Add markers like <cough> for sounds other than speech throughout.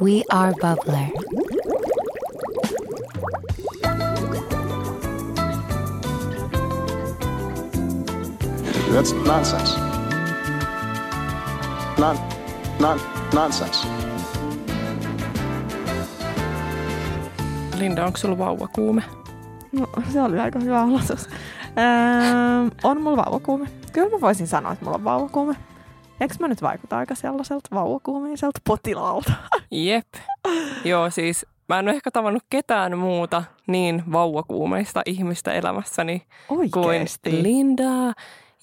We are Bubbler. That's nonsense. Non, non, nonsense. Linda, onko sulla vauvakuume? No, se oli aika hyvä aloitus. Öö, on mulla vauvakuume. Kyllä mä voisin sanoa, että mulla on vauvakuume. Eikö mä nyt vaikuta aika sellaiselta vauvakuumeiselta potilaalta? Jep. Joo, siis mä en ole ehkä tavannut ketään muuta niin vauvakuumeista ihmistä elämässäni Oikeesti. kuin Linda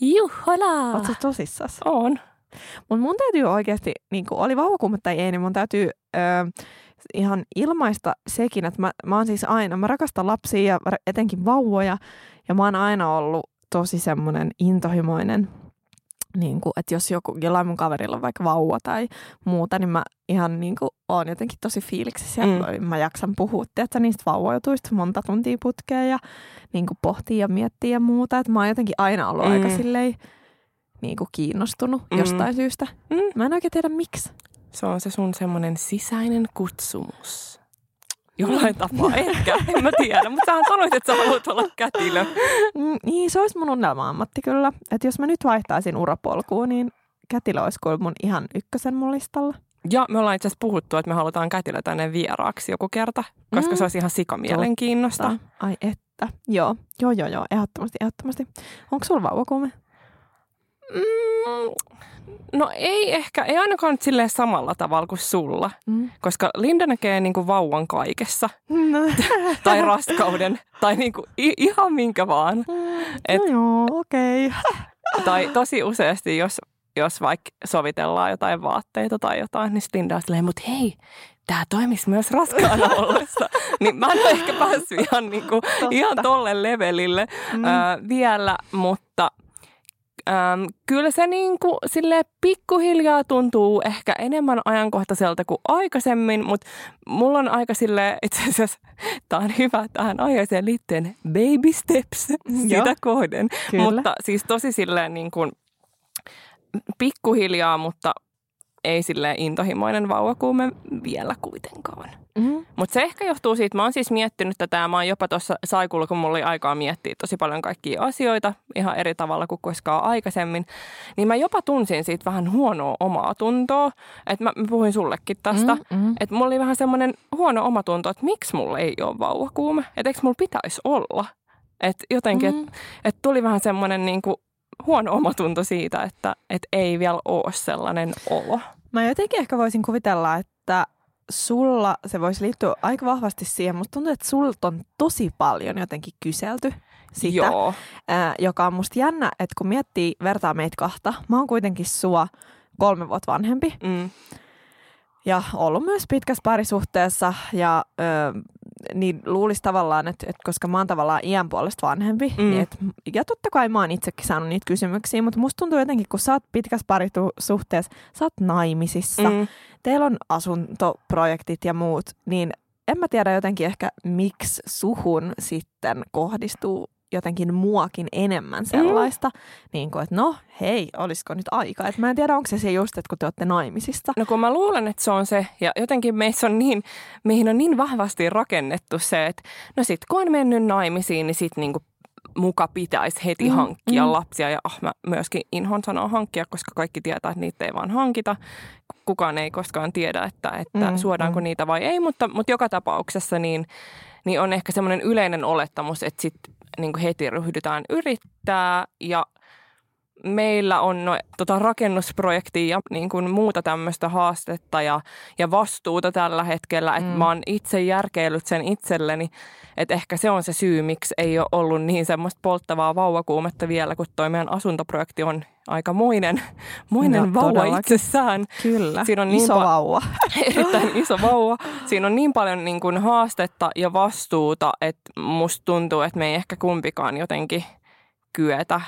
Juhola. Oletko tosissas? On. Mutta mun täytyy oikeasti, niin oli vauvakuume tai ei, niin mun täytyy öö, ihan ilmaista sekin, että mä, mä oon siis aina, mä rakastan lapsia ja etenkin vauvoja, ja mä oon aina ollut tosi semmoinen intohimoinen, niin kuin, että jos joku, jollain mun kaverilla on vaikka vauva tai muuta, niin mä ihan niin kuin, oon jotenkin tosi fiiliksissä ja Mm. mä jaksan puhua tiedätkö, niistä vauvajutuista monta tuntia putkeen ja niin kuin pohtii ja miettii ja muuta. Että mä oon jotenkin aina ollut Mm. aika silleen niin kuin kiinnostunut Mm. jostain syystä. Mm. Mä en oikein tiedä miksi. Se on se sun semmoinen sisäinen kutsumus. Jollain tapaa ehkä, en mä tiedä. Mutta sähän sanoit, että sä haluat olla kätilö. Mm, niin, se olisi mun unelma-ammatti kyllä. Että jos mä nyt vaihtaisin urapolkuun, niin kätilö olisi kyllä mun ihan ykkösen mun listalla. Ja me ollaan itse asiassa puhuttu, että me halutaan kätilö tänne vieraaksi joku kerta, koska Mm. se olisi ihan sikamielenkiinnosta. Totta. Ai että. Joo, joo, joo, joo. Ehdottomasti, ehdottomasti. Onko sulla vauvakuume? Mm, no ei ehkä, ei ainakaan nyt silleen samalla tavalla kuin sulla, Mm. koska Linda näkee niinku vauvan kaikessa, No. <laughs> tai raskauden, tai niinku i- ihan minkä vaan. Et- no joo, okei. Okay. <laughs> Tai tosi useasti, jos, jos vaikka sovitellaan jotain vaatteita tai jotain, niin Linda on silleen, mutta hei, tämä toimisi myös raskaana <laughs> ollessa. niin mä en ole ehkä päässyt ihan, niinku, ihan tolle levelille Mm. ää, vielä, mutta äm, kyllä se niinku, sille pikkuhiljaa tuntuu ehkä enemmän ajankohtaiselta kuin aikaisemmin, mutta mulla on aika sille itse asiassa, <laughs> tämä on hyvä tähän aiheeseen liittyen, baby steps sitä Joo. kohden. Kyllä. Mutta siis tosi silleen niin kuin pikkuhiljaa, mutta ei silleen intohimoinen vauvakuume vielä kuitenkaan. Mm. Mutta se ehkä johtuu siitä, mä oon siis miettinyt tätä ja mä oon jopa tuossa saikulla, kun mulla oli aikaa miettiä tosi paljon kaikkia asioita ihan eri tavalla kuin koskaan aikaisemmin, niin mä jopa tunsin siitä vähän huonoa omaa tuntoa. Että mä, mä puhuin sullekin tästä. Mm, mm. Että mulla oli vähän semmoinen huono omatunto, että miksi mulla ei ole vauvakuume. Että eikö mulla pitäisi olla. Että jotenkin, Mm. että et tuli vähän semmoinen niinku huono omatunto siitä, että et ei vielä ole sellainen olo. Mä jotenkin ehkä voisin kuvitella, että sulla se voisi liittyä aika vahvasti siihen. Musta tuntuu, että sulta on tosi paljon jotenkin kyselty sitä, Joo. ää, joka on musta jännä, että kun miettii, vertaa meitä kahta, mä oon kuitenkin sua kolme vuotta vanhempi Mm. ja ollut myös pitkässä parisuhteessa ja ö, niin luulisi tavallaan, että, että koska mä oon tavallaan iän puolesta vanhempi, Mm. niin et, ja totta kai mä oon itsekin saanut niitä kysymyksiä, mutta musta tuntuu jotenkin, kun sä oot pitkässä parisuhteessa, sä oot naimisissa, Mm. teillä on asuntoprojektit ja muut, niin en mä tiedä jotenkin ehkä, miksi suhun sitten kohdistuu jotenkin muakin enemmän sellaista, mm. niin kuin, että no hei, olisiko nyt aika. Et mä en tiedä, onko se se just, että kun te olette naimisissa. No kun mä luulen, että se on se, ja jotenkin meissä on niin, meihin on niin vahvasti rakennettu se, että no sit kun on mennyt naimisiin, niin sit niinku muka pitäisi heti Mm, hankkia mm. lapsia. Ja oh, mä myöskin inhon sanoa hankkia, koska kaikki tietää, että niitä ei vaan hankita. Kukaan ei koskaan tiedä, että, että Mm, suodaanko mm. niitä vai ei, mutta, mutta joka tapauksessa niin, niin on ehkä semmoinen yleinen olettamus, että sit niin kuin heti ryhdytään yrittää ja meillä on no, tota rakennusprojektia ja niin kuin muuta tämmöistä haastetta ja, ja vastuuta tällä hetkellä. Että Mm. mä oon itse järkeillyt sen itselleni, että ehkä se on se syy, miksi ei ole ollut niin semmoista polttavaa vauvakuumetta vielä, kun toi meidän asuntoprojekti on aika muinen, <laughs> muinen No, vauva todellakin. itsessään. Kyllä, Siinä on niin iso pa- vauva. <laughs> erittäin iso vauva. Siinä on niin paljon niin kuin haastetta ja vastuuta, että musta tuntuu, että me ei ehkä kumpikaan jotenkin kyetä.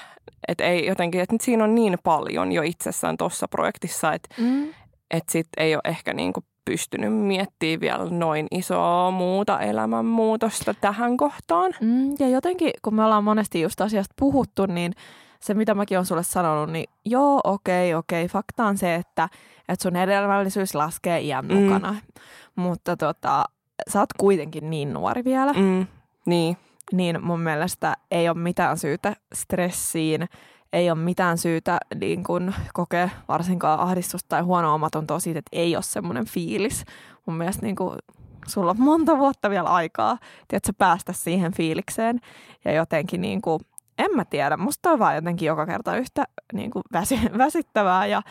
Että ei jotenkin, että siinä on niin paljon jo itsessään tuossa projektissa, että Mm. että sit ei ole ehkä niin kuin pystynyt miettimään vielä noin isoa muuta elämänmuutosta tähän kohtaan. Mm, ja jotenkin, kun me ollaan monesti just asiasta puhuttu, niin se, mitä mäkin olen sulle sanonut, niin joo, okei, okei. Fakta on se, että, että sun hedelmällisyys laskee iän Mm. mukana. Mutta tota, sä oot kuitenkin niin nuori vielä, Mm, niin. niin mun mielestä ei ole mitään syytä stressiin, ei ole mitään syytä niin kun, kokea varsinkaan ahdistusta tai huono omatuntoa siitä, että ei ole semmoinen fiilis. Mun mielestä niin kun, sulla on monta vuotta vielä aikaa, tiedätkö, päästä siihen fiilikseen ja jotenkin niin kuin, en mä tiedä, musta on vaan jotenkin joka kerta yhtä niin kuin väsy, <laughs> väsyttävää ja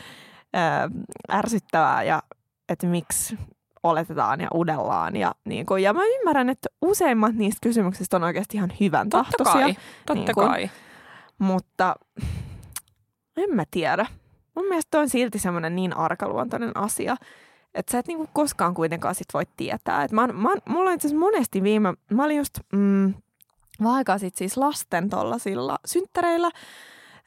ää, ärsyttävää ja että miksi oletetaan ja udellaan. Ja, niin kuin, ja mä ymmärrän, että useimmat niistä kysymyksistä on oikeasti ihan hyvän Totta tahtoisia, kai. Totta niin kun- kai. mutta en mä tiedä. Mun mielestä toi on silti semmoinen niin arkaluontoinen asia, että sä et niinku koskaan kuitenkaan sit voi tietää. Et mä, oon- mä, oon- mulla on itse monesti viime, mä olin just mm, vähän aikaa sit siis lasten tollasilla synttäreillä,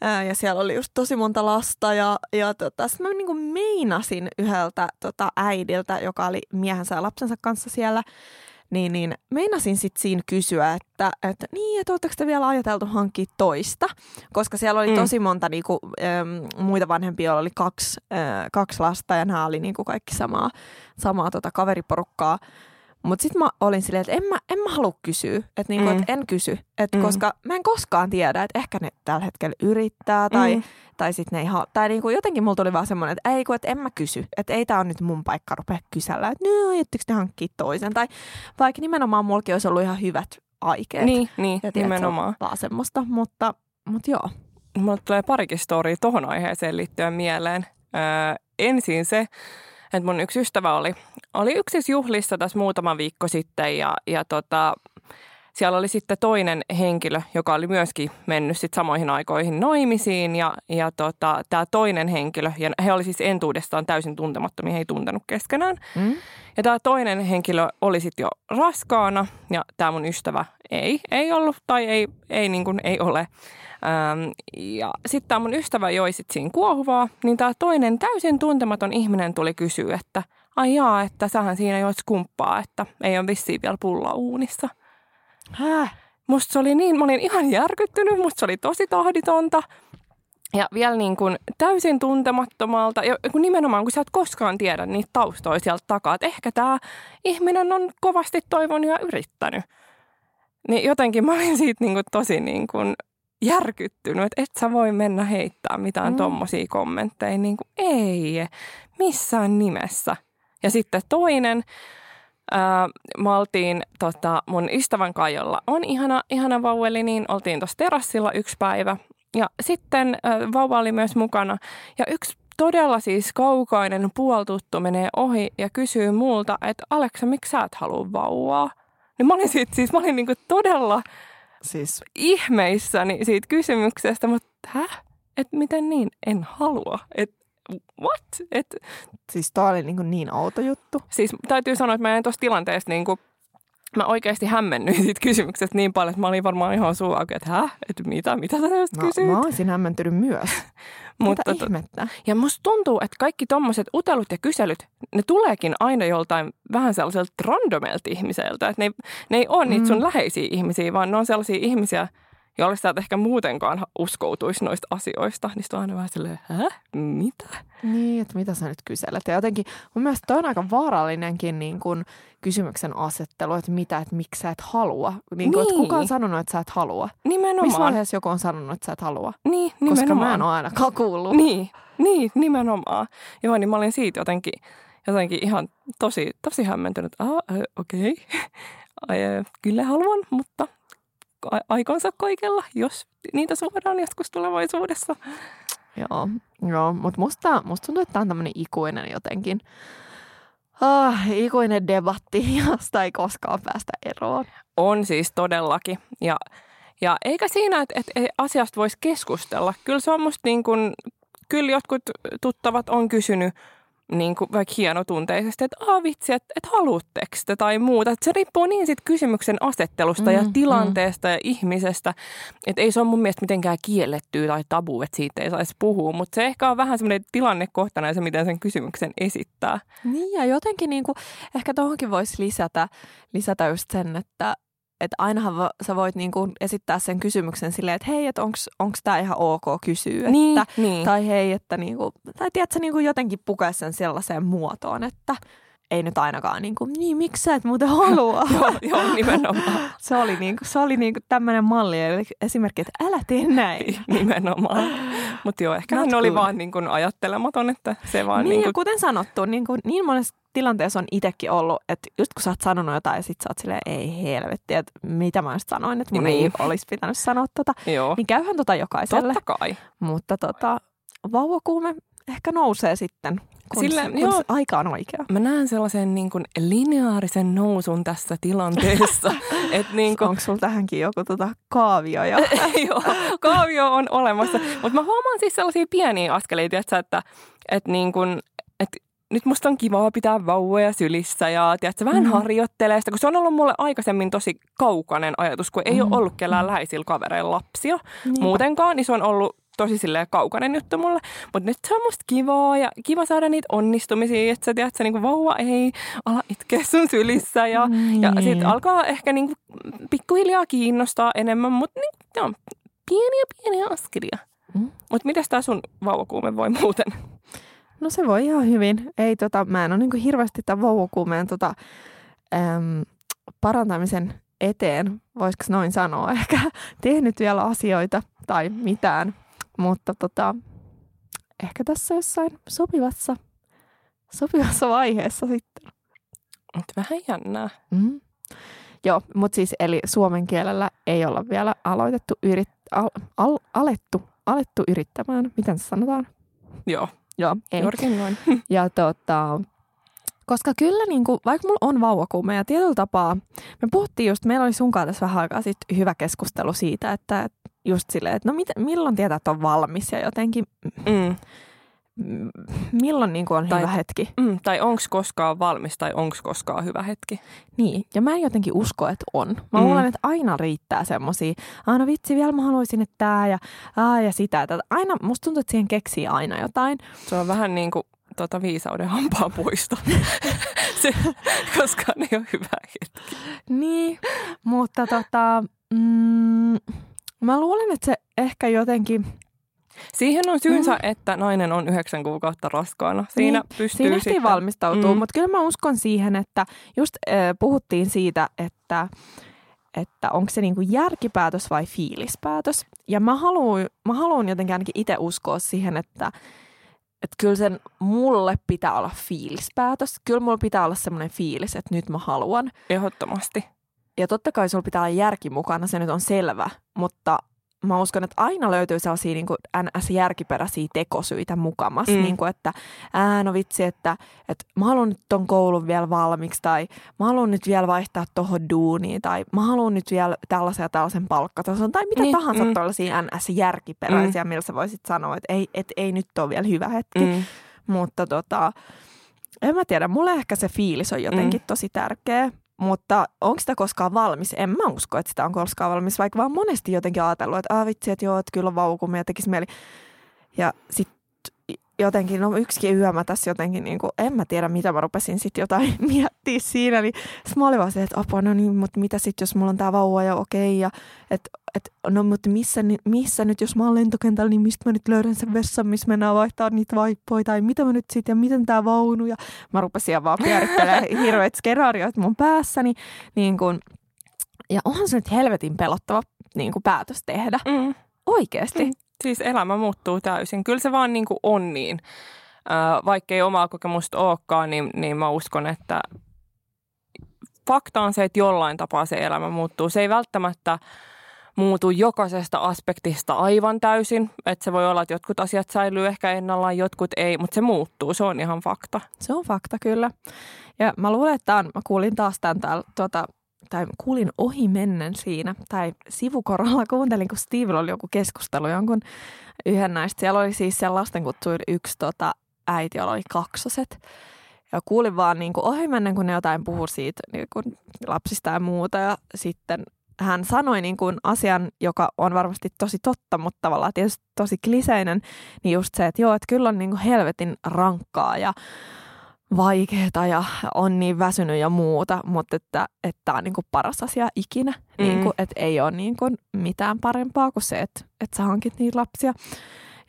Ää, ja siellä oli just tosi monta lasta ja, ja tota, sit mä niinku meinasin yhdeltä tota, äidiltä, joka oli miehensä ja lapsensa kanssa siellä, niin, niin meinasin sitten siinä kysyä, että, että niin, että oletteko te vielä ajateltu hankkia toista? Koska siellä oli Mm. tosi monta niinku, äm, muita vanhempia, joilla oli kaksi, äh, kaksi lasta ja nämä oli niinku kaikki samaa, samaa tota kaveriporukkaa. Mutta sitten mä olin silleen, että en mä, en mä halua kysyä, että niinku, Mm. et en kysy, et Mm. koska mä en koskaan tiedä, että ehkä ne tällä hetkellä yrittää tai, Mm. tai sitten ne ei ha- tai niinku jotenkin mulla tuli vaan semmoinen, että ei kun, että en mä kysy, että ei tää on nyt mun paikka rupea kysellä, että no ajatteko te hankkia toisen tai vaikka nimenomaan mullakin olisi ollut ihan hyvät aikeet. Niin, niin ja tiedätkö, nimenomaan. Vaan semmoista, mutta, mutta joo. Mulle tulee parikin storia tohon aiheeseen liittyen mieleen. Öö, ensin se, että mun yksi ystävä oli, oli yksissä juhlissa tässä muutama viikko sitten ja, ja tota, siellä oli sitten toinen henkilö, joka oli myöskin mennyt sit samoihin aikoihin naimisiin ja, ja tota, tämä toinen henkilö, ja he oli siis entuudestaan täysin tuntemattomia, he ei tuntenut keskenään. Mm? Ja tämä toinen henkilö oli sitten jo raskaana ja tämä mun ystävä ei, ei ollut tai ei, ei, niin kuin, ei ole. Ähm, ja sitten tämä mun ystävä joi sit siinä kuohuvaa, niin tämä toinen täysin tuntematon ihminen tuli kysyä, että ai jaa, että sähän siinä joit skumppaa, että ei ole vissiin vielä pulla uunissa. Häh? Musta se oli niin, mä olin ihan järkyttynyt, musta se oli tosi tahditonta. Ja vielä niin kuin täysin tuntemattomalta, ja kun nimenomaan kun sä et koskaan tiedä niitä taustoja sieltä takaa, että ehkä tämä ihminen on kovasti toivonut ja yrittänyt. Niin jotenkin mä olin siitä niin kuin tosi niin kuin järkyttynyt, että et sä voi mennä heittää mitään Mm. mm. tommosia kommentteja. Niin kuin, ei, missään nimessä. Ja sitten toinen, ää, mä oltiin tota, mun ystävän kanssa, jolla on ihana, ihana vauveli, niin oltiin tuossa terassilla yksi päivä. Ja sitten ää, vauva oli myös mukana. Ja yksi todella siis kaukainen puoltuttu menee ohi ja kysyy multa, että Aleksa, miksi sä et halua vauvaa? Niin mä olin siitä, siis mä olin niinku todella Siis ihmeissäni siitä kysymyksestä, mutta häh? Että miten niin? En halua. Et what? Et, Siis toi oli niin, niin outo juttu. siis täytyy sanoa, että mä en tuossa tilanteessa niin kuin, mä oikeasti hämmennyin siitä kysymyksestä niin paljon, että mä olin varmaan ihan suu auki, että häh? Että mitä, mitä sä tästä Mä, kysyt? mä olisin hämmentynyt myös. <laughs> Mutta Mitä to- ihmettä? Ja musta tuntuu, että kaikki tommoset utelut ja kyselyt, ne tuleekin aina joltain vähän sellaiselta randomelta ihmiseltä. Että ne, ei- ne ei ole niitä sun Mm. läheisiä ihmisiä, vaan ne on sellaisia ihmisiä, joille sä et ehkä muutenkaan uskoutuisi noista asioista. Niin sit on aina vähän silleen, häh? Mitä? Niin, että mitä sä nyt kyselet. Ja jotenkin mun mielestä toi on aika vaarallinenkin niin kuin kysymyksen asettelu, että mitä, että miksi sä et halua. Niin kuin, että Niin. kuka on sanonut, että sä et halua? Nimenomaan. Missä vaiheessa joku on sanonut, että sä et halua? Niin, Koska nimenomaan. mä en ole ainakaan kuullut. Niin, niin, nimenomaan. Joo, niin mä olin siitä jotenkin, jotenkin ihan tosi, tosi hämmentynyt. Ah, okei, <laughs> okay. kyllä haluan, mutta aikansa kaikella, jos niitä suodaan joskus tulevaisuudessa. Joo, joo mutta musta, musta tuntuu, että tämä on tämmöinen ikuinen jotenkin. Ah, ikuinen debatti, <laughs> josta ei koskaan päästä eroon. On siis todellakin. Ja, ja eikä siinä, että, että asiasta voisi keskustella. Kyllä se on musta niin kuin, kyllä jotkut tuttavat on kysynyt niin kuin vaikka hienotunteisesti, että Aa, vitsi, että, että haluatteko te tai muuta. Että se riippuu niin sit kysymyksen asettelusta mm, ja Mm, tilanteesta mm. ja ihmisestä. Että ei se ole mun mielestä mitenkään kiellettyä tai tabu, että siitä ei saisi puhua. Mutta se ehkä on vähän semmoinen tilannekohtainen se, miten sen kysymyksen esittää. Niin ja jotenkin niin kuin, ehkä tuohonkin voisi lisätä, lisätä just sen, että, että ainahan va, sä voit niinku esittää sen kysymyksen silleen, että hei, että onko tämä ihan ok kysyä. Niin, että, niin. Tai hei, että niinku, tai tiedätkö, niinku jotenkin pukea sen sellaiseen muotoon, että ei nyt ainakaan niin kuin, niin miksi sä et muuten halua? <laughs> joo, joo, nimenomaan. <laughs> se oli, niin kuin, se oli niin kuin tämmöinen malli, eli esimerkki, että älä tee näin. <laughs> nimenomaan. Mutta joo, ehkä Not hän oli good. vaan niin kuin ajattelematon, että se vaan Niin, niin ja kuin, kuten sanottu, niin, kuin, niin monessa tilanteessa on itsekin ollut, että just kun sä oot sanonut jotain ja sit sä oot silleen, ei helvetti, että mitä mä just sanoin, että mun Niin. ei olisi pitänyt sanoa tota. joo, Niin käyhän tota jokaiselle. totta kai. Mutta tota, vauvakuume ehkä nousee sitten, kun, Sillä- kun joo. aika on oikea. Mä näen sellaisen niin kuin lineaarisen nousun tässä tilanteessa. <laughs> että niin kuin, Onko sulla tähänkin joku tota kaavio? Ja... <laughs> Joo, kaavio on olemassa. Mutta mä huomaan siis sellaisia pieniä askeleita, tiiätkö, että, että, niin että nyt musta on kivaa pitää vauvoja sylissä ja tiedätkö, vähän Mm. harjoittelee sitä, kun se on ollut mulle aikaisemmin tosi kaukainen ajatus, kun ei Mm. ole ollut kellään läheisillä kavereilla lapsia Niinpä. muutenkaan, niin se on ollut tosi silleen kaukainen juttu mulle. Mutta nyt se on musta kivaa ja kiva saada niitä onnistumisia, että sä tiedät, että niinku vauva ei ala itkeä sun sylissä ja, Niin. ja sitten alkaa ehkä niinku pikkuhiljaa kiinnostaa enemmän, mutta niin, joo, pieniä pieniä askelia. Mm. Mutta mitäs tää sun vauvakuume voi muuten? No se voi ihan hyvin. Ei, tota, mä en ole niin hirveästi tämän vauvakuumeen tota, äm, parantamisen eteen, voisiko noin sanoa, <laughs> ehkä tehnyt vielä asioita tai mitään. Mutta tota, ehkä tässä jossain sopivassa, sopivassa vaiheessa sitten. Mut vähän jännää. Mm. Joo, mutta siis eli suomen kielellä ei olla vielä aloitettu yrit, al, al, alettu, alettu yrittämään. Miten se sanotaan? Joo, Joo, ei. juurikin noin. <laughs> Ja tota, koska kyllä, niin kuin, vaikka mulla on vauvakuume ja tietyllä tapaa, me puhuttiin just, meillä oli sunkaan tässä vähän aikaa sitten hyvä keskustelu siitä, että just silleen, että no mit, milloin tietää, että on valmis ja jotenkin, Mm. Milloin niin kuin on Tai- hyvä hetki. Mm. Tai onks koskaan valmis tai onks koskaan hyvä hetki? Niin, ja mä en jotenkin usko, että on. Mä Mm. luulen, että aina riittää semmosia, aina vitsi, vielä mä haluaisin, että tää ja, aa, ja sitä. Tätä. Aina, musta tuntuu, että siihen keksii aina jotain. Se on vähän niin kuin tota viisauden hampaan poisto. <laughs> se, koskaan ei ole hyvä hetki. Niin, mutta tota, mm, mä luulen, että se ehkä jotenkin, Siihen on syynsä, mm. että nainen on yhdeksän kuukautta raskaana. Siinä Niin, pystyy siinä sitten... valmistautua, Mm. mutta kyllä mä uskon siihen, että just äh, puhuttiin siitä, että että onko se niinku järkipäätös vai fiilispäätös. Ja mä haluan, mä haluan jotenkin ainakin itse uskoa siihen, että, että kyllä sen mulle pitää olla fiilispäätös. Kyllä mulla pitää olla semmoinen fiilis, että nyt mä haluan. Ehdottomasti. Ja totta kai sulla pitää olla järki mukana, se nyt on selvä, mutta mä uskon, että aina löytyy sellaisia niin kuin NS-järkiperäisiä tekosyitä mukamas, Mm. niin kuin, että ää, no vitsi, että, että mä haluan nyt ton koulun vielä valmiiksi, tai mä haluan nyt vielä vaihtaa tohon duuniin, tai mä haluan nyt vielä tällaisen ja tällaisen palkkatason, tai mitä Niin, tahansa mm. tällaisia NS-järkiperäisiä, mm. millä sä voisit sanoa, että ei, et, ei nyt ole vielä hyvä hetki. Mm. Mutta tota, en mä tiedä, mulle ehkä se fiilis on jotenkin mm. tosi tärkeä. Mutta onko sitä koskaan valmis? En mä usko, että sitä on koskaan valmis, vaikka vaan monesti jotenkin ajatellut, että ah, vitsi, että joo, että kyllä on vauvakumia, tekisi mieli. Ja sitten jotenkin, no yksikin yö mä tässä jotenkin, niin kuin, en mä tiedä mitä mä rupesin sitten jotain <laughs> miettiä siinä. Niin sit mä olin vaan se, että apua, no niin, mutta mitä sitten jos mulla on tää vauva ja okei. Ja että et, no mutta missä, missä nyt, jos mä oon lentokentällä, niin mistä mä nyt löydän sen vessan, missä mennään vaihtaa niitä vaippoja, tai mitä mä nyt sitten, ja miten tää vaunu, ja mä rupesin vaan pyörittelemään <laughs> hirveät skenaarioit mun päässäni, niin kun, ja onhan se nyt helvetin pelottava niin kun päätös tehdä, Mm. oikeasti. Mm. Siis elämä muuttuu täysin. Kyllä se vaan niin kuin on niin. Äh, vaikka ei omaa kokemusta olekaan, niin, niin mä uskon, että fakta on se, että jollain tapaa se elämä muuttuu. Se ei välttämättä muutu jokaisesta aspektista aivan täysin. Että se voi olla, että jotkut asiat säilyy ehkä ennallaan, jotkut ei, mutta se muuttuu. Se on ihan fakta. Se on fakta kyllä. Ja mä luulen, että tämän, mä kuulin taas tämän täällä, tuota, tai kuulin ohi mennen siinä, tai sivukorolla <laughs> kuuntelin, kun Steve oli joku keskustelu jonkun yhden näistä. Siellä oli siis siellä lastenkutsuilla yksi tota, äiti, jolla oli kaksoset. Ja kuulin vaan niin kuin ohi mennen, kun ne jotain puhui siitä niin kuin lapsista ja muuta. Ja sitten hän sanoi niin kuin asian, joka on varmasti tosi totta, mutta tavallaan tietysti tosi kliseinen, niin just se, että joo, että kyllä on niin kuin helvetin rankkaa ja vaikeaa ja on niin väsynyt ja muuta, mutta että tämä on niinku paras asia ikinä. Mm. Niinku, että ei ole niinku mitään parempaa kuin se, että et sä hankit niitä lapsia.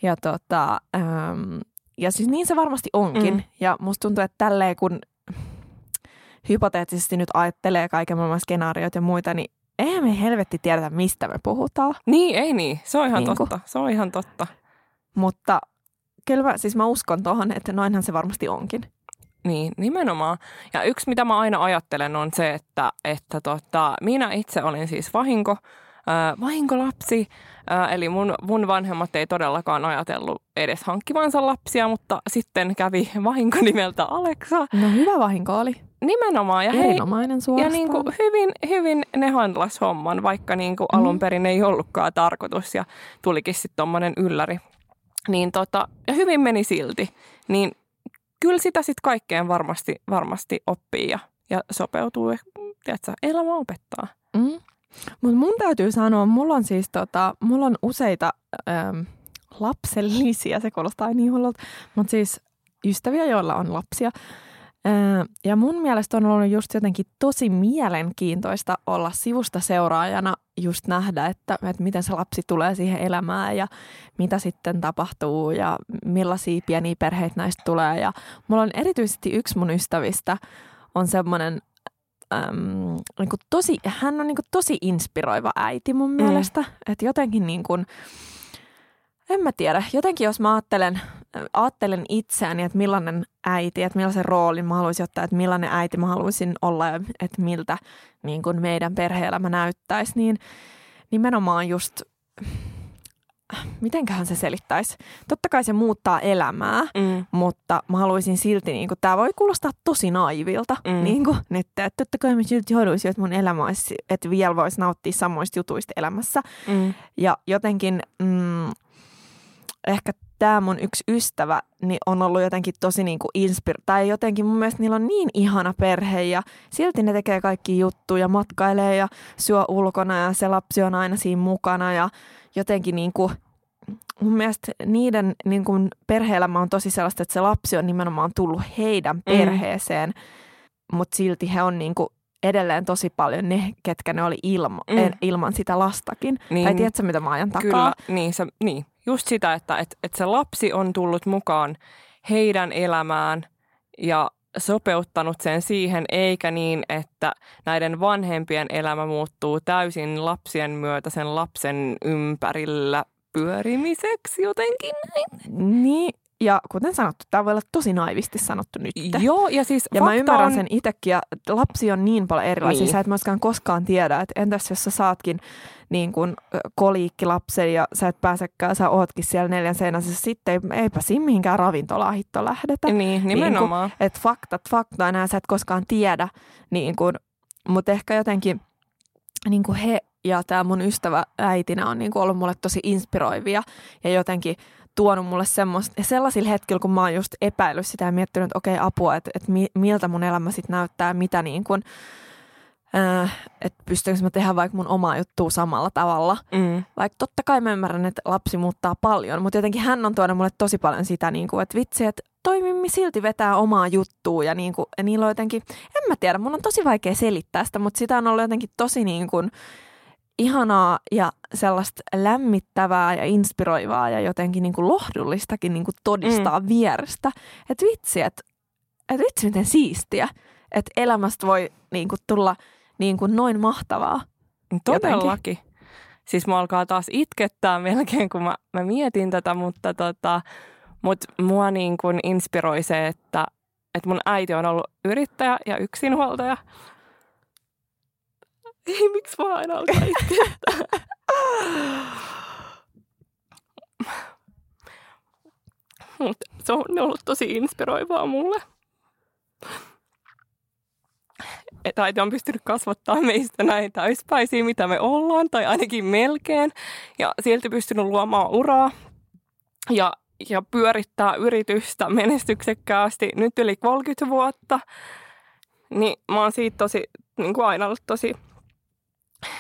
Ja, tota, äm, ja siis niin se varmasti onkin. Mm. Ja musta tuntuu, että tälleen kun hypoteettisesti nyt ajattelee kaiken maailman skenaarioita ja muita, niin eihän me helvetti tiedetä, mistä me puhutaan. Niin, ei niin. Se on ihan Niinku. totta. Se on ihan totta. Mutta kyllä mä, siis mä uskon tuohon, että noinhan se varmasti onkin. Niin, nimenomaan. Ja yksi, mitä mä aina ajattelen, on se, että, että tota, minä itse olin siis vahinko, äh, vahinkolapsi. Äh, eli mun, mun vanhemmat ei todellakaan ajatellut edes hankkivansa lapsia, mutta sitten kävi vahinko <laughs> nimeltä Aleksa. No hyvä vahinko oli. Nimenomaan. Ja, hei, Erinomainen ja suorastaan. niin kuin hyvin, hyvin ne handlas homman, vaikka niin kuin alun perin ei ollutkaan tarkoitus ja tulikin sitten tommonen ylläri. Niin tota, ja hyvin meni silti. Niin kyllä sitä sitten kaikkeen varmasti, varmasti oppii ja, ja sopeutuu. Ja, tiedätkö, elämä opettaa. Mm. Mutta mun täytyy sanoa, mulla on siis tota, mulla on useita äm, lapsellisia, se kuulostaa niin hullulta, mutta siis ystäviä, joilla on lapsia. Ää, ja mun mielestä on ollut just jotenkin tosi mielenkiintoista olla sivusta seuraajana, just nähdä, että, että miten se lapsi tulee siihen elämään ja mitä sitten tapahtuu ja millaisia pieniä perheitä näistä tulee. Ja mulla on erityisesti yksi mun ystävistä on semmoinen äm, niin kuin tosi, hän on niin kuin tosi inspiroiva äiti mun mielestä. Että jotenkin niin kuin, en mä tiedä, jotenkin jos mä ajattelen, ajattelen itseäni, että millainen äiti, että millaisen roolin mä haluaisin ottaa, että millainen äiti mä haluaisin olla ja että miltä niin kuin meidän perhe-elämä näyttäisi, niin nimenomaan just, mitenköhän se selittäisi? Totta kai se muuttaa elämää, Mm. mutta mä haluaisin silti, niin tämä voi kuulostaa tosi naivilta, Mm. mm. niin kuin, että, että totta kai mä silti haluaisin, että mun elämä olisi, että vielä voisi nauttia samoista jutuista elämässä. Mm. Ja jotenkin mm, ehkä tämä mun yksi ystävä niin on ollut jotenkin tosi niin kuin inspir... Tai jotenkin mun mielestä niillä on niin ihana perhe ja silti ne tekee kaikki juttuja, matkailee ja syö ulkona ja se lapsi on aina siinä mukana ja jotenkin niin kuin, mun mielestä niiden niin kuin perhe-elämä on tosi sellaista, että se lapsi on nimenomaan tullut heidän perheeseen, mutta silti he on niin kuin edelleen tosi paljon ne, ketkä ne oli ilma, Mm. mm. ilman sitä lastakin. Niin. Tai tiedätkö, mitä mä ajan takaa? Kyllä, niin, se, niin. Just sitä, että et, et se lapsi on tullut mukaan heidän elämään ja sopeuttanut sen siihen, eikä niin, että näiden vanhempien elämä muuttuu täysin lapsien myötä sen lapsen ympärillä pyörimiseksi jotenkin. Niin, ja kuten sanottu, tämä voi olla tosi naivisti sanottu nyt. Joo, ja siis Ja mä fakta ymmärrän on, sen itsekin, ja lapsi on niin paljon erilaisia, Niin. niin. sä et myöskään koskaan tiedä, että entäs jos sä saatkin niin kuin koliikkilapsen ja sä et pääsekään, sä ootkin siellä neljän seinän sisässä, sitten ei, eipä siinä mihinkään ravintolaan hitto lähdetä. Niin, nimenomaan. että faktat faktaa, nämä sä et koskaan tiedä, niin kuin, mutta ehkä jotenkin niin kuin he ja tämä mun ystävä äitinä on niin kuin ollut mulle tosi inspiroivia ja jotenkin tuonut mulle semmoista, ja sellaisilla hetkillä, kun mä oon just epäillyt sitä ja miettinyt, että okei apua, että, että mi, miltä mun elämä sitten näyttää, mitä niin kuin, äh, että pystynkö mä tehdä vaikka mun omaa juttua samalla tavalla. Mm. Vaikka totta kai mä ymmärrän, että lapsi muuttaa paljon, mutta jotenkin hän on tuonut mulle tosi paljon sitä, niin kuin, että vitsi, että toimimme silti vetää omaa juttua ja, niin kuin, ja niillä on jotenkin, en mä tiedä, mun on tosi vaikea selittää sitä, mutta sitä on ollut jotenkin tosi niin kuin, ihanaa ja sellaista lämmittävää ja inspiroivaa ja jotenkin niin kuin lohdullistakin niin kuin todistaa mm. vierestä. Että vitsi, että et vitsi miten siistiä, että elämästä voi niin kuin tulla niin kuin noin mahtavaa. Todellakin. Siis mä alkaa taas itkettää melkein, kun mä, mä mietin tätä, mutta tota, mut mua niin kuin inspiroi se, että, että mun äiti on ollut yrittäjä ja yksinhuoltaja. Ei, miksi mä aina alkaa itkettää? Mut se on ollut tosi inspiroivaa mulle. Äiti on pystynyt kasvattaa meistä näin täyspäisiä, mitä me ollaan, tai ainakin melkein. Ja silti pystynyt luomaan uraa ja, ja pyörittää yritystä menestyksekkäästi nyt yli 30 vuotta. Niin mä oon siitä tosi, niin kuin aina ollut tosi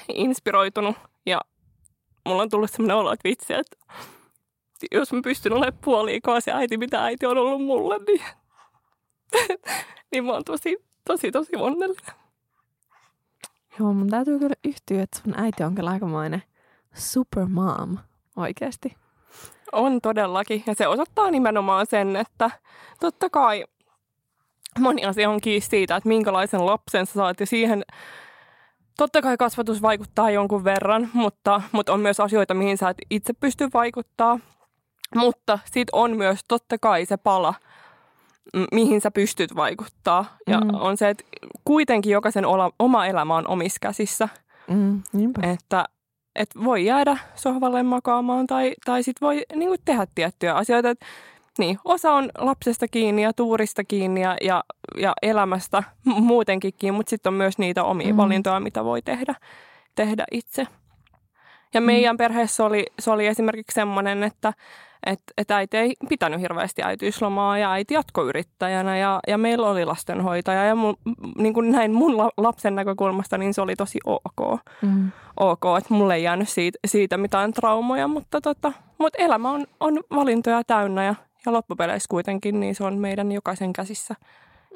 inspiroitunut. Ja mulla on tullut sellainen olo, että vitsi, että jos mä pystyn olemaan puoliikaa se äiti, mitä äiti on ollut mulle, niin niin mä oon tosi, tosi, tosi onnellinen. Joo, mun täytyy kyllä yhtyä, että sun äiti on kyllä aikamoinen supermom oikeasti. On todellakin. Ja se osoittaa nimenomaan sen, että totta kai moni asia on kiinni siitä, että minkälaisen lapsen sä saat. Ja siihen totta kai kasvatus vaikuttaa jonkun verran, mutta, mutta on myös asioita, mihin sä et itse pysty vaikuttaa. Mutta sitten on myös totta kai se pala, mihin sä pystyt vaikuttaa. Ja mm. on se, että kuitenkin jokaisen oma elämä on omissa käsissä. Mm, että et voi jäädä sohvalle makaamaan tai, tai sitten voi niin tehdä tiettyjä asioita. Et, niin, osa on lapsesta kiinni ja tuurista kiinni ja, ja, ja elämästä muutenkin kiinni, mutta sitten on myös niitä omia mm. valintoja, mitä voi tehdä, tehdä itse. Ja meidän mm. perheessä oli, se oli esimerkiksi semmoinen, että että et äiti ei pitänyt hirveästi äitiyslomaa ja äiti jatkoyrittäjänä ja, ja meillä oli lastenhoitaja ja mun, niin kuin näin mun lapsen näkökulmasta niin se oli tosi ok. Mm. Ok, että mulle ei jäänyt siitä, siitä mitään traumoja, mutta, tota, mutta elämä on, on valintoja täynnä ja, ja loppupeleissä kuitenkin niin se on meidän jokaisen käsissä,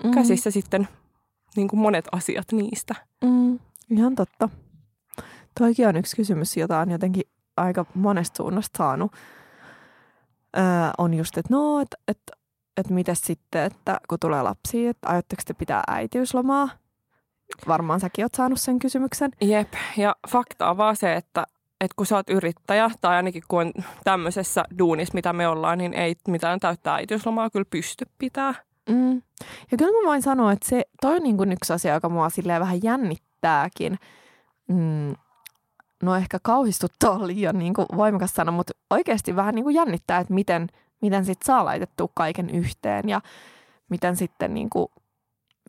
mm. käsissä sitten niin kuin monet asiat niistä. Mm. Ihan totta. Toikin on yksi kysymys, jota on jotenkin aika monesta suunnasta saanut ää, on just, että no, että et, et miten sitten, että kun tulee lapsi, että aiotteko te pitää äitiyslomaa? Varmaan säkin oot saanut sen kysymyksen. Jep, ja fakta on vaan se, että, että kun sä oot yrittäjä, tai ainakin kun on tämmöisessä duunissa, mitä me ollaan, niin ei mitään täyttää äitiyslomaa kyllä pysty pitää. Mm. Ja kyllä mä voin sanoa, että se, toi on niin kuin yksi asia, joka mua silleen vähän jännittääkin. Mm, no ehkä kauhistuttaa on liian niin kuin voimakas sana, mutta oikeasti vähän niin kuin jännittää, että miten, miten sit saa laitettua kaiken yhteen ja miten sitten niin kuin,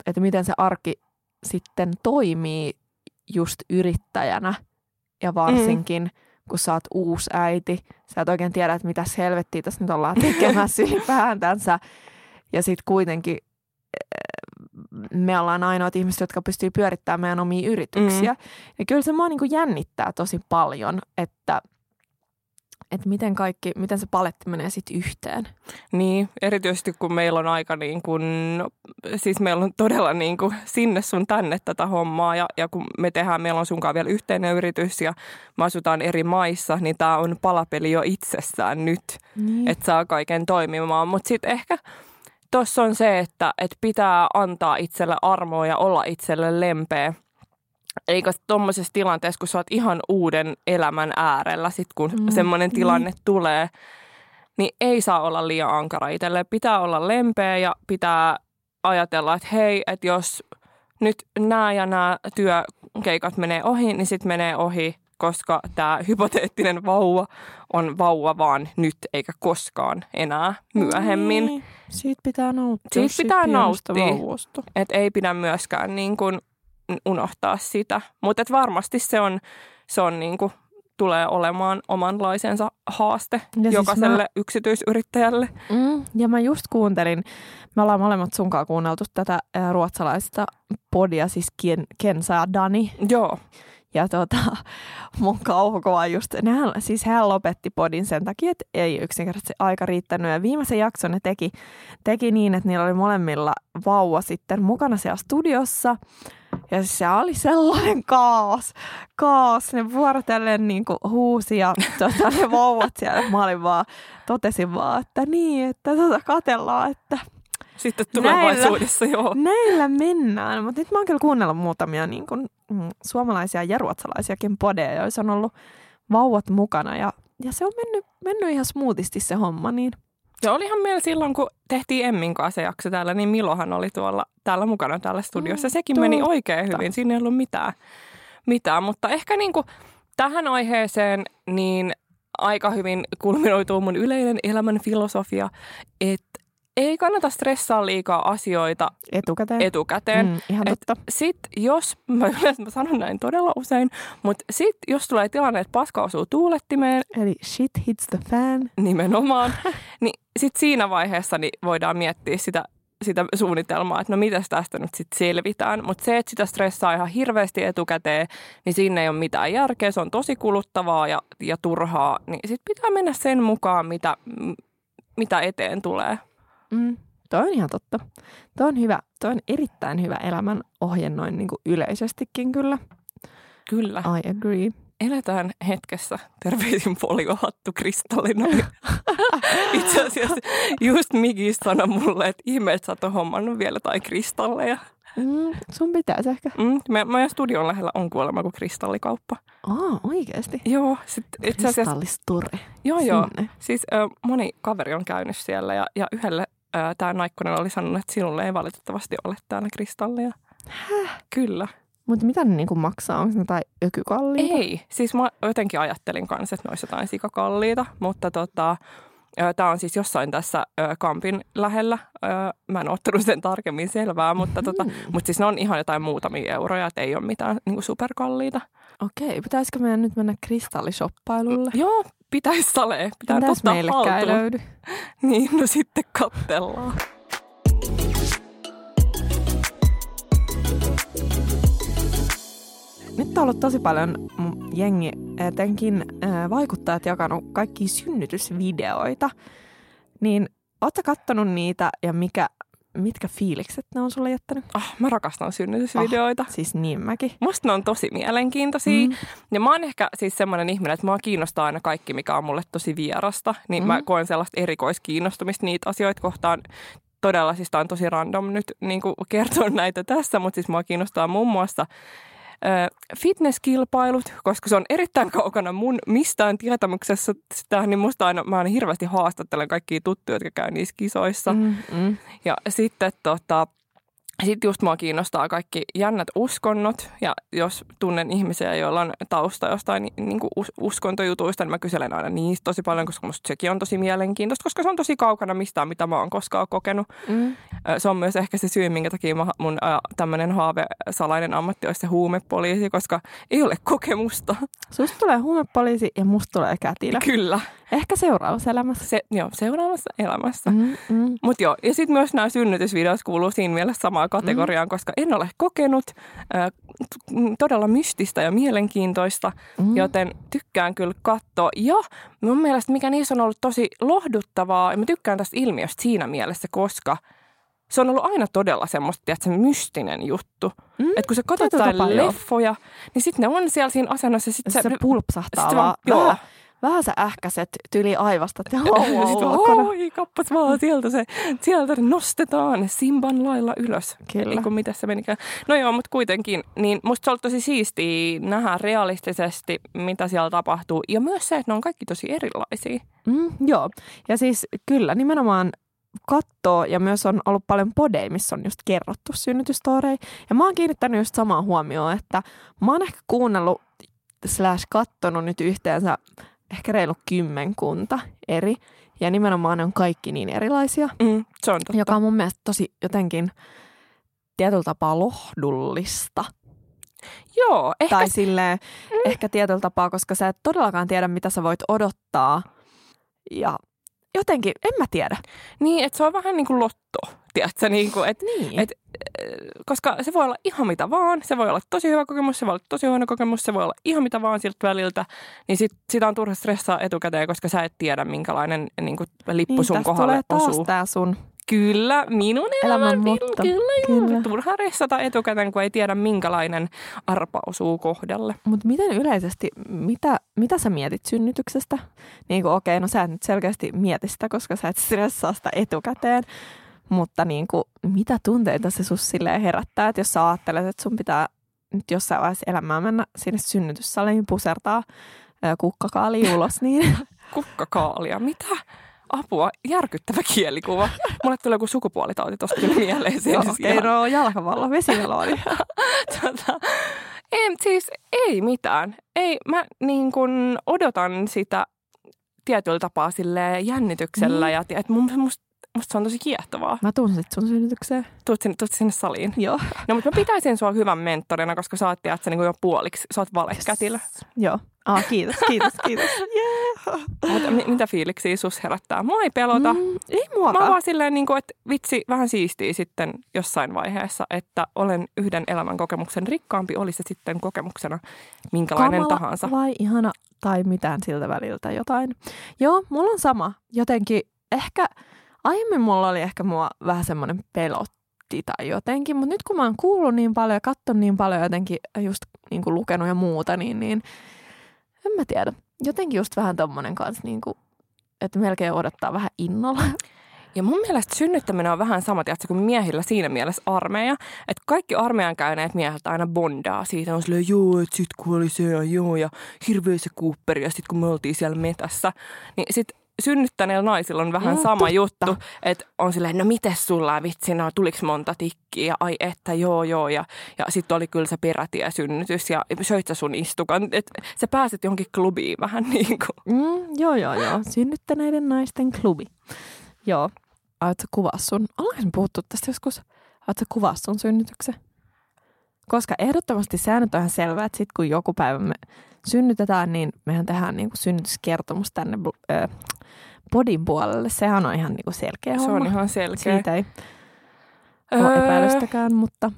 että miten se arki sitten toimii just yrittäjänä ja varsinkin mm. kun sä oot uusi äiti, sä et oikein tiedä, että mitä helvettiä tässä nyt ollaan tekemässä <laughs> ylipäätänsä ja sitten kuitenkin me ollaan ainoat ihmiset, jotka pystyy pyörittämään meidän omia yrityksiä. Mm. Ja kyllä se mua niin kuin jännittää tosi paljon, että, että miten kaikki, miten se paletti menee sitten yhteen. Niin, erityisesti kun meillä on aika niin kuin, siis meillä on todella niin kuin sinne sun tänne tätä hommaa ja, ja kun me tehdään, meillä on sunkaan vielä yhteinen yritys ja me asutaan eri maissa, niin tämä on palapeli jo itsessään nyt, niin. että saa kaiken toimimaan. Mutta sitten ehkä tuossa on se, että, että pitää antaa itselle armoa ja olla itselle lempeä. Eikä tuommoisessa tilanteessa, kun sä oot ihan uuden elämän äärellä, sit kun mm, semmoinen niin. tilanne niin. tulee, niin ei saa olla liian ankara itselle. Pitää olla lempeä ja pitää ajatella, että hei, että jos nyt nämä ja nämä työkeikat menee ohi, niin sitten menee ohi koska tämä hypoteettinen vauva on vauva vaan nyt eikä koskaan enää myöhemmin. Niin. Siitä pitää nauttia. Siitä pitää nauttia. Et ei pidä myöskään niin kuin unohtaa sitä. Mutta varmasti se on, se on niin kuin, tulee olemaan omanlaisensa haaste ja jokaiselle siis mä... yksityisyrittäjälle. Mm, ja mä just kuuntelin, me ollaan molemmat sunkaan kuunneltu tätä ruotsalaista podia, siis Ken, Kensa ja Dani. Joo. Ja tota, mun kauhukuva just, nehän, siis hän lopetti podin sen takia, että ei yksinkertaisesti aika riittänyt. Ja viimeisen jakson ne teki, teki niin, että niillä oli molemmilla vauva sitten mukana siellä studiossa. Ja siis se oli sellainen kaos, kaos. Ne vuorotellen niin kuin huusi ja <laughs> tota, ne vauvat siellä. Mä olin vaan, totesin vaan, että niin, että tota katellaan, että sitten tulevaisuudessa, näillä, joo. Näillä mennään, mutta nyt mä oon kyllä kuunnellut muutamia niin kuin, mm, suomalaisia ja ruotsalaisiakin podeja, joissa on ollut vauvat mukana ja, ja se on mennyt, mennyt ihan smoothisti se homma. Niin. Ja olihan meillä silloin, kun tehtiin Emmin kanssa jakso täällä, niin Milohan oli tuolla täällä mukana täällä studiossa. Mm, Sekin totta. meni oikein hyvin, siinä ei ollut mitään, mitään. mutta ehkä niin kuin tähän aiheeseen niin aika hyvin kulminoituu mun yleinen elämän filosofia, että ei kannata stressaa liikaa asioita etukäteen. etukäteen. Mm, ihan totta. Sit jos, <laughs> mä yleensä mä sanon näin todella usein, mutta sit jos tulee tilanne, että paska osuu tuulettimeen. Eli shit hits the fan. Nimenomaan. <laughs> niin sit siinä vaiheessa niin voidaan miettiä sitä, sitä suunnitelmaa, että no miten tästä nyt sitten selvitään. Mutta se, että sitä stressaa ihan hirveästi etukäteen, niin siinä ei ole mitään järkeä. Se on tosi kuluttavaa ja, ja turhaa. Niin sitten pitää mennä sen mukaan, mitä, mitä eteen tulee. Mm, Toi on ihan totta. Toi on hyvä. Toi on erittäin hyvä elämän ohje noin niin kuin yleisestikin kyllä. Kyllä. I agree. Eletään hetkessä. Terveisin foliohattu kristallina. <laughs> Itse asiassa just Miki sanoi mulle, että ihme, että sä oot hommannut vielä tai kristalleja. Mm, sun pitäisi ehkä. Mm, me, meidän studion lähellä on kuulemma kuin kristallikauppa. Aa, oikeasti. Joo, sit itse asiassa, Kristallistore. joo, joo. Sinne. Siis ö, moni kaveri on käynyt siellä ja, ja yhdelle tämä naikkonen oli sanonut, että sinulle ei valitettavasti ole täällä kristalleja. Häh? Kyllä. Mutta mitä ne niinku maksaa? Onko ne jotain ökykalliita? Ei, siis mä jotenkin ajattelin kanssa, että ne olisi jotain sikakalliita, mutta tota, Tämä on siis jossain tässä ö, kampin lähellä. Ö, mä en ottanut sen tarkemmin selvää, mutta, tota, Mm. mutta siis ne on ihan jotain muutamia euroja, että ei ole mitään niin superkalliita. Okei, pitäisikö meidän nyt mennä kristallishoppailulle? Joo, pitäisi salee. Pitää Mitäs meillekään ei löydy? <laughs> Niin, no sitten kattellaan. Nyt on ollut tosi paljon jengi, etenkin vaikuttajat jakanut kaikki synnytysvideoita. Niin ootte kattonut niitä ja mikä, mitkä fiilikset ne on sulle jättänyt? Ah, mä rakastan synnytysvideoita. Siis niin mäkin. Musta ne on tosi mielenkiintoisia. Mm. Ja mä oon ehkä siis semmoinen ihminen, että mua kiinnostaa aina kaikki, mikä on mulle tosi vierasta. Niin mm. mä koen sellaista erikoiskiinnostumista niitä asioita kohtaan. Todella siis tää on tosi random nyt niin kertoa <laughs> näitä tässä, mutta siis mua kiinnostaa muun muassa fitnesskilpailut, koska se on erittäin kaukana mun mistään tietämyksessä sitä, niin musta aina, mä aina hirveästi haastattelen kaikkia tuttuja, jotka käy niissä kisoissa. Mm, mm. Ja sitten tota, sit just mua kiinnostaa kaikki jännät uskonnot ja jos tunnen ihmisiä, joilla on tausta jostain ni, niin kuin us, uskontojutuista, niin mä kyselen aina niistä tosi paljon, koska musta sekin on tosi mielenkiintoista, koska se on tosi kaukana mistään, mitä mä oon koskaan kokenut. Mm. Se on myös ehkä se syy, minkä takia mä, mun tämmöinen haave, salainen ammatti olisi se huumepoliisi, koska ei ole kokemusta. Susta tulee huumepoliisi ja musta tulee kätilö. Kyllä, Ehkä seuraavassa elämässä. se, joo, seuraavassa elämässä. Mm, mm. Mutta joo, ja sitten myös nämä synnytysvideot kuuluu siinä mielessä samaan kategoriaan, mm. koska en ole kokenut äh, todella mystistä ja mielenkiintoista, Mm. mm. joten tykkään kyllä katsoa. Ja mun mielestä mikä niissä on ollut tosi lohduttavaa, ja mä tykkään tästä ilmiöstä siinä mielessä, koska se on ollut aina todella semmoista, tiedätkö, mystinen juttu. Mm. Että kun sä katsot jotain leffoja, niin sitten ne on siellä siinä asennossa. Sit Se, se, pulpsahtaa sit vaan- joo. Vähän, sä ähkäset tyli aivasta. <laughs> Sit vaan, oi, kappas vaan, sieltä se, sieltä nostetaan Simban lailla ylös. Kyllä. Niin kuin mitä se menikään. No joo, mutta kuitenkin, niin musta se on tosi siistiä nähdä realistisesti, mitä siellä tapahtuu. Ja myös se, että ne on kaikki tosi erilaisia. Mm, joo, ja siis kyllä nimenomaan kattoo ja myös on ollut paljon podeja, missä on just kerrottu synnytystoreja. Ja mä oon kiinnittänyt just samaa huomioon, että mä oon ehkä kuunnellut slash kattonut nyt yhteensä ehkä reilu kymmenkunta eri. Ja nimenomaan ne on kaikki niin erilaisia, Mm, se on totta. joka on mun mielestä tosi jotenkin tietyllä tapaa lohdullista. Joo, ehkä Tai silleen, ehkä tietyllä tapaa, koska sä et todellakaan tiedä, mitä sä voit odottaa. Ja jotenkin, en mä tiedä. niin, että se on vähän niin kuin lotto. Tiedätkö, niin kuin, että Niin. Et- koska se voi olla ihan mitä vaan. Se voi olla tosi hyvä kokemus, se voi olla tosi huono kokemus, se voi olla ihan mitä vaan siltä väliltä. Niin sit, sitä on turha stressaa etukäteen, koska sä et tiedä, minkälainen niin kuin, lippu niin, sun kohdalle tulee taas tää sun Kyllä, minun Elämän motto. Kyllä. Kyllä. Turha ressata etukäteen, kun ei tiedä, minkälainen arpa osuu kohdalle. Mutta miten yleisesti, mitä, mitä sä mietit synnytyksestä? Niin kuin okei, no sä et nyt selkeästi mieti sitä, koska sä et stressaa sitä etukäteen. Mutta niin kuin, mitä tunteita se sus silleen herättää, että jos sä ajattelet, että sun pitää nyt jossain vaiheessa elämää mennä sinne synnytyssaliin pusertaa kukkakaali ulos, niin <laughs> Kukkakaalia, mitä? Apua, järkyttävä kielikuva. Mulle tulee joku sukupuolitauti tosta kyllä mieleen. Se joo, siis okei, ihan- no jalkavalla, vesimeloodi. <laughs> tota, en, siis ei mitään. Ei, mä niin kun odotan sitä tietyllä tapaa sille jännityksellä. Niin. Ja että mun, musta, musta se on tosi kiehtovaa. Mä tuun sit sun synnytykseen. Tuut sinne, tuut sinne saliin. Joo. No, mutta mä pitäisin sua hyvän mentorina, koska sä oot, tiedätkö, niin jo puoliksi. Sä oot valekätilö. Joo. Ah, kiitos, kiitos, kiitos. <laughs> Mutta mi- mitä fiiliksiä sus herättää? Mua ei pelota. Mm. Ei Mä oon muakaan. vaan silleen, niin kuin, että vitsi, vähän siistiä sitten jossain vaiheessa, että olen yhden elämän kokemuksen rikkaampi, oli se sitten kokemuksena minkälainen Kamala tahansa. vai ihana tai mitään siltä väliltä jotain. Joo, mulla on sama. Jotenkin ehkä aiemmin mulla oli ehkä mua vähän semmoinen pelotti tai jotenkin, mutta nyt kun mä oon kuullut niin paljon ja katsonut niin paljon jotenkin just niin kuin lukenut ja muuta, niin, niin en mä tiedä. Jotenkin just vähän tommonen kanssa niin kuin, että melkein odottaa vähän innolla. Ja mun mielestä synnyttäminen on vähän sama, tiedätkö, kuin miehillä siinä mielessä armeija. Että kaikki armeijan käyneet miehet aina bondaa siitä. On silleen, joo, että sit kun oli se ja joo ja hirveä se kuupperi ja sit kun me oltiin siellä metässä. Niin sit synnyttäneillä naisilla on vähän Mm, sama totta. juttu, että on silleen, no mites sulla vitsi, no tuliks monta tikkiä ai että joo joo ja, ja sitten oli kyllä se perätiesynnytys ja söit sä sun istukan, että sä pääset johonkin klubiin vähän <laughs> niin kuin. Mm, joo, joo, joo. Synnyttäneiden naisten klubi. Joo. Aiotko kuvaa sun? Ollaanko puhuttu tästä joskus? Aiotko kuvaa sun synnytyksen? Koska ehdottomasti säännöt on ihan selvää, että sit kun joku päivä me synnytetään, niin mehän tehdään niin kuin synnytyskertomus tänne ö, podin puolelle. Sehän on ihan niin kuin selkeä Se homma. on ihan selkeä. Siitä ei ole Öö, epäilystäkään, mutta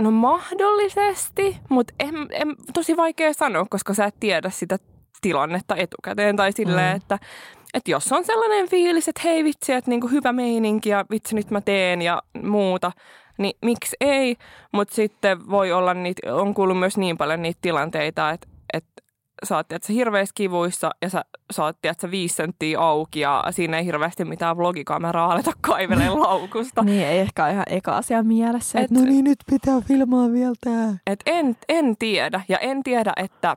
No mahdollisesti, mutta en, en, tosi vaikea sanoa, koska sä et tiedä sitä tilannetta etukäteen. Tai silleen, Mm. että, että jos on sellainen fiilis, että hei vitsi, että niinku hyvä meininki ja vitsi nyt mä teen ja muuta, niin miksi ei? Mutta sitten voi olla niitä, on kuullut myös niin paljon niitä tilanteita, että, että sä oot tiedätkö, hirveässä kivuissa ja sä saat tiedätkö, viisi senttiä auki ja siinä ei hirveästi mitään vlogikameraa aleta kaivelemaan <laughs> laukusta. niin ei ehkä ihan eka asia mielessä. Et- Että no niin, nyt pitää filmaa vielä tää. Et en, en tiedä. Ja en tiedä, että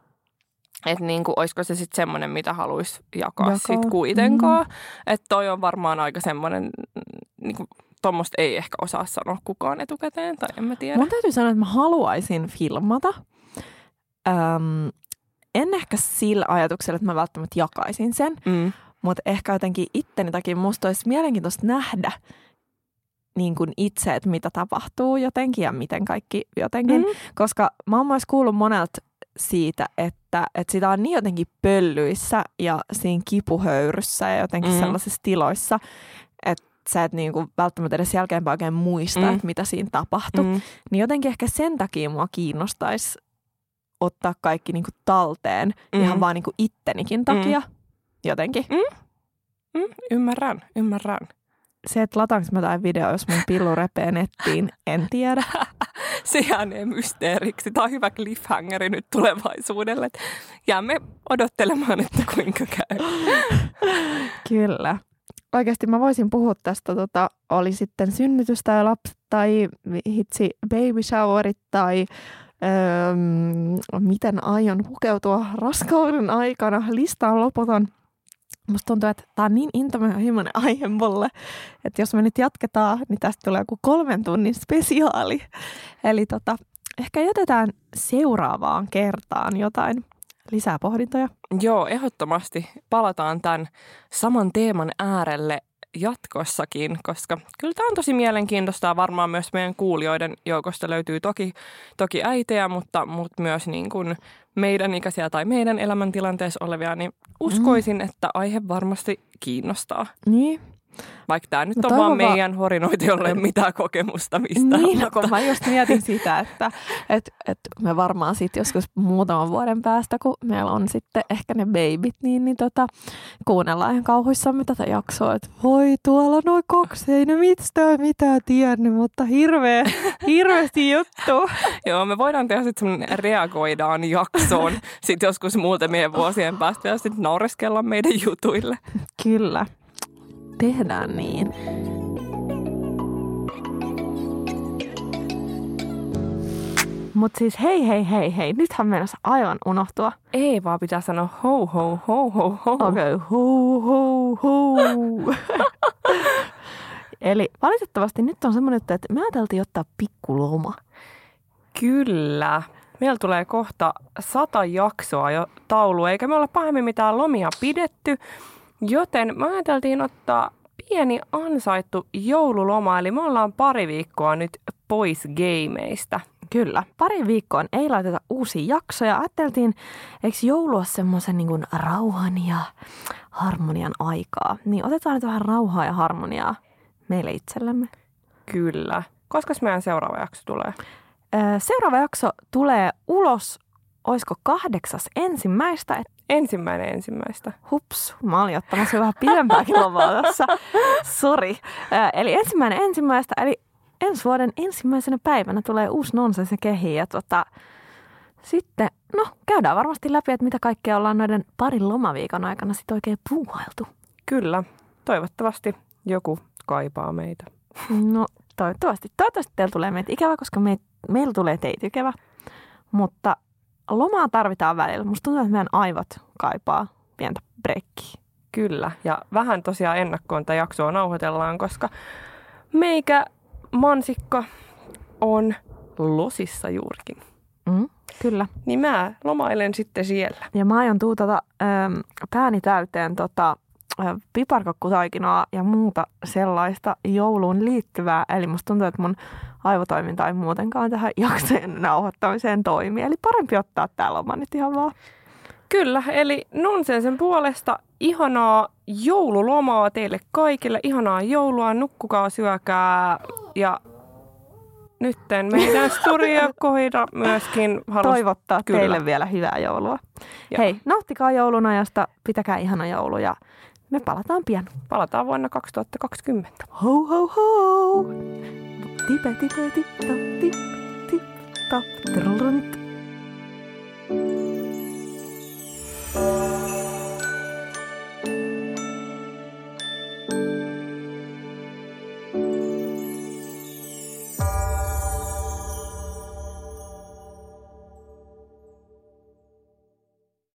et niinku, olisiko se sitten semmoinen, mitä haluaisi jakaa, Jakaa. sit kuitenkaan. Mm. Että toi on varmaan aika semmoinen, niinku, tuommoista ei ehkä osaa sanoa kukaan etukäteen, tai en mä tiedä. Mun täytyy sanoa, että mä haluaisin filmata. Öm, en ehkä sillä ajatuksella, että mä välttämättä jakaisin sen, Mm. mutta ehkä jotenkin itteni takia musta olisi mielenkiintoista nähdä niin kuin itse, että mitä tapahtuu jotenkin ja miten kaikki jotenkin. Mm. Koska mä oon myös kuullut monelta siitä, että, että sitä on niin jotenkin pöllyissä ja siinä kipuhöyryssä ja jotenkin Mm. sellaisissa tiloissa, sä et niin kuin välttämättä edes jälkeenpäin oikein muista, Mm. mm. että mitä siinä tapahtui. Mm. Mm. Niin jotenkin ehkä sen takia mua kiinnostaisi ottaa kaikki niin kuin talteen Mm. mm. ihan vaan niin kuin ittenikin takia. Mm. Jotenkin. Mm. Ymmärrän, ymmärrän. Se, että lataanko mä jotain videoa, jos mun pillu repee nettiin, en tiedä. <laughs> Se jäänee mysteeriksi. Tämä on hyvä cliffhangeri nyt tulevaisuudelle. Jäämme odottelemaan, että kuinka käy. Kyllä. Oikeasti mä voisin puhua tästä, tota, oli sitten synnytys tai lapsi tai hitsi baby showerit tai öö, miten aion pukeutua raskauden aikana. Lista on loputon. Musta tuntuu, että tämä on niin intohimoinen aihe mulle, että jos me nyt jatketaan, niin tästä tulee joku kolmen tunnin spesiaali. Eli tota, ehkä jätetään seuraavaan kertaan jotain lisää pohdintoja. Joo, ehdottomasti palataan tämän saman teeman äärelle jatkossakin, koska kyllä tämä on tosi mielenkiintoista ja varmaan myös meidän kuulijoiden joukosta löytyy toki, toki äitejä, mutta, mutta myös niin kuin meidän ikäisiä tai meidän elämäntilanteessa olevia, niin uskoisin, mm. että aihe varmasti kiinnostaa. Niin, Vaikka tämä nyt No on vaan meidän horinoita, jolle ei ole mitään kokemusta mistään. Niin, no, mutta- kun mä just mietin sitä, että et, et me varmaan sitten joskus muutaman vuoden päästä, kun meillä on sitten ehkä ne babyt, niin, niin tota, kuunnellaan ihan kauhuissamme tätä jaksoa, että voi tuolla noin kaksi, ei ne mistään mitään tiennyt, mutta hirveä, <laughs> hirveästi juttu. Joo, me voidaan tehdä sitten semmoinen reagoidaan jaksoon <laughs> sitten joskus muutamien vuosien päästä ja sitten naureskella meidän jutuille. Kyllä, tehdään niin. Mutta siis hei, hei, hei, hei, nythän mennessä aivan unohtua. Ei vaan pitää sanoa ho ho ho ho ho. Okei, okay. huu, huu, huu. <laughs> Eli valitettavasti nyt on semmoinen, että me ajateltiin ottaa pikkuloma. Kyllä. Meillä tulee kohta sata jaksoa jo taulu, eikä me olla pahemmin mitään lomia pidetty. Joten me ajateltiin ottaa pieni ansaittu joululoma, eli me ollaan pari viikkoa nyt pois gameista. Kyllä. Pari viikkoon ei laiteta uusia jaksoja. Ajateltiin, eikö joulu ole semmoisen niin rauhan ja harmonian aikaa? Niin otetaan nyt vähän rauhaa ja harmoniaa meille itsellemme. Kyllä. Koska meidän seuraava jakso tulee? Seuraava jakso tulee ulos olisiko kahdeksas ensimmäistä, Ensimmäinen ensimmäistä. hups, mä olin ottamassa jo vähän pidempääkin lomaa tässä. Sori. Eli ensimmäinen ensimmäistä, eli ensi vuoden ensimmäisenä päivänä tulee uusi nonsens ja kehi. Ja tota, sitten, no käydään varmasti läpi, että mitä kaikkea ollaan noiden parin lomaviikon aikana sitten oikein puuhailtu. Kyllä, toivottavasti joku kaipaa meitä. No toivottavasti. Toivottavasti teillä tulee meitä ikävä, koska me, meillä tulee teitä ikävä. Mutta lomaa tarvitaan välillä. Musta tuntuu, että meidän aivot kaipaa pientä breikkiä. Kyllä, ja vähän tosiaan ennakkoon tätä jaksoa nauhoitellaan, koska meikä mansikka on losissa juurikin. Mm, kyllä. Niin mä lomailen sitten siellä. Ja mä aion tuutata ähm, pääni täyteen tota, piparkakkutaikinaa ja muuta sellaista jouluun liittyvää. Eli musta tuntuu, että mun aivotoiminta ei muutenkaan tähän <laughs> jaksojen nauhoittamiseen toimi. Eli parempi ottaa tää loma nyt ihan vaan. Kyllä, eli Nonsensen puolesta ihanaa joululomaa teille kaikille. Ihanaa joulua, nukkukaa, syökää ja nytten meidän <laughs> studiokohida myöskin halusi Toivottaa Kyllä. teille vielä hyvää joulua. Joo. Hei, nauttikaa joulun ajasta, pitäkää ihana joulu ja me palataan pian. Palataan vuonna 2020. Ho, ho, ho! Tipe, tipe, tip, tap, tip, tap,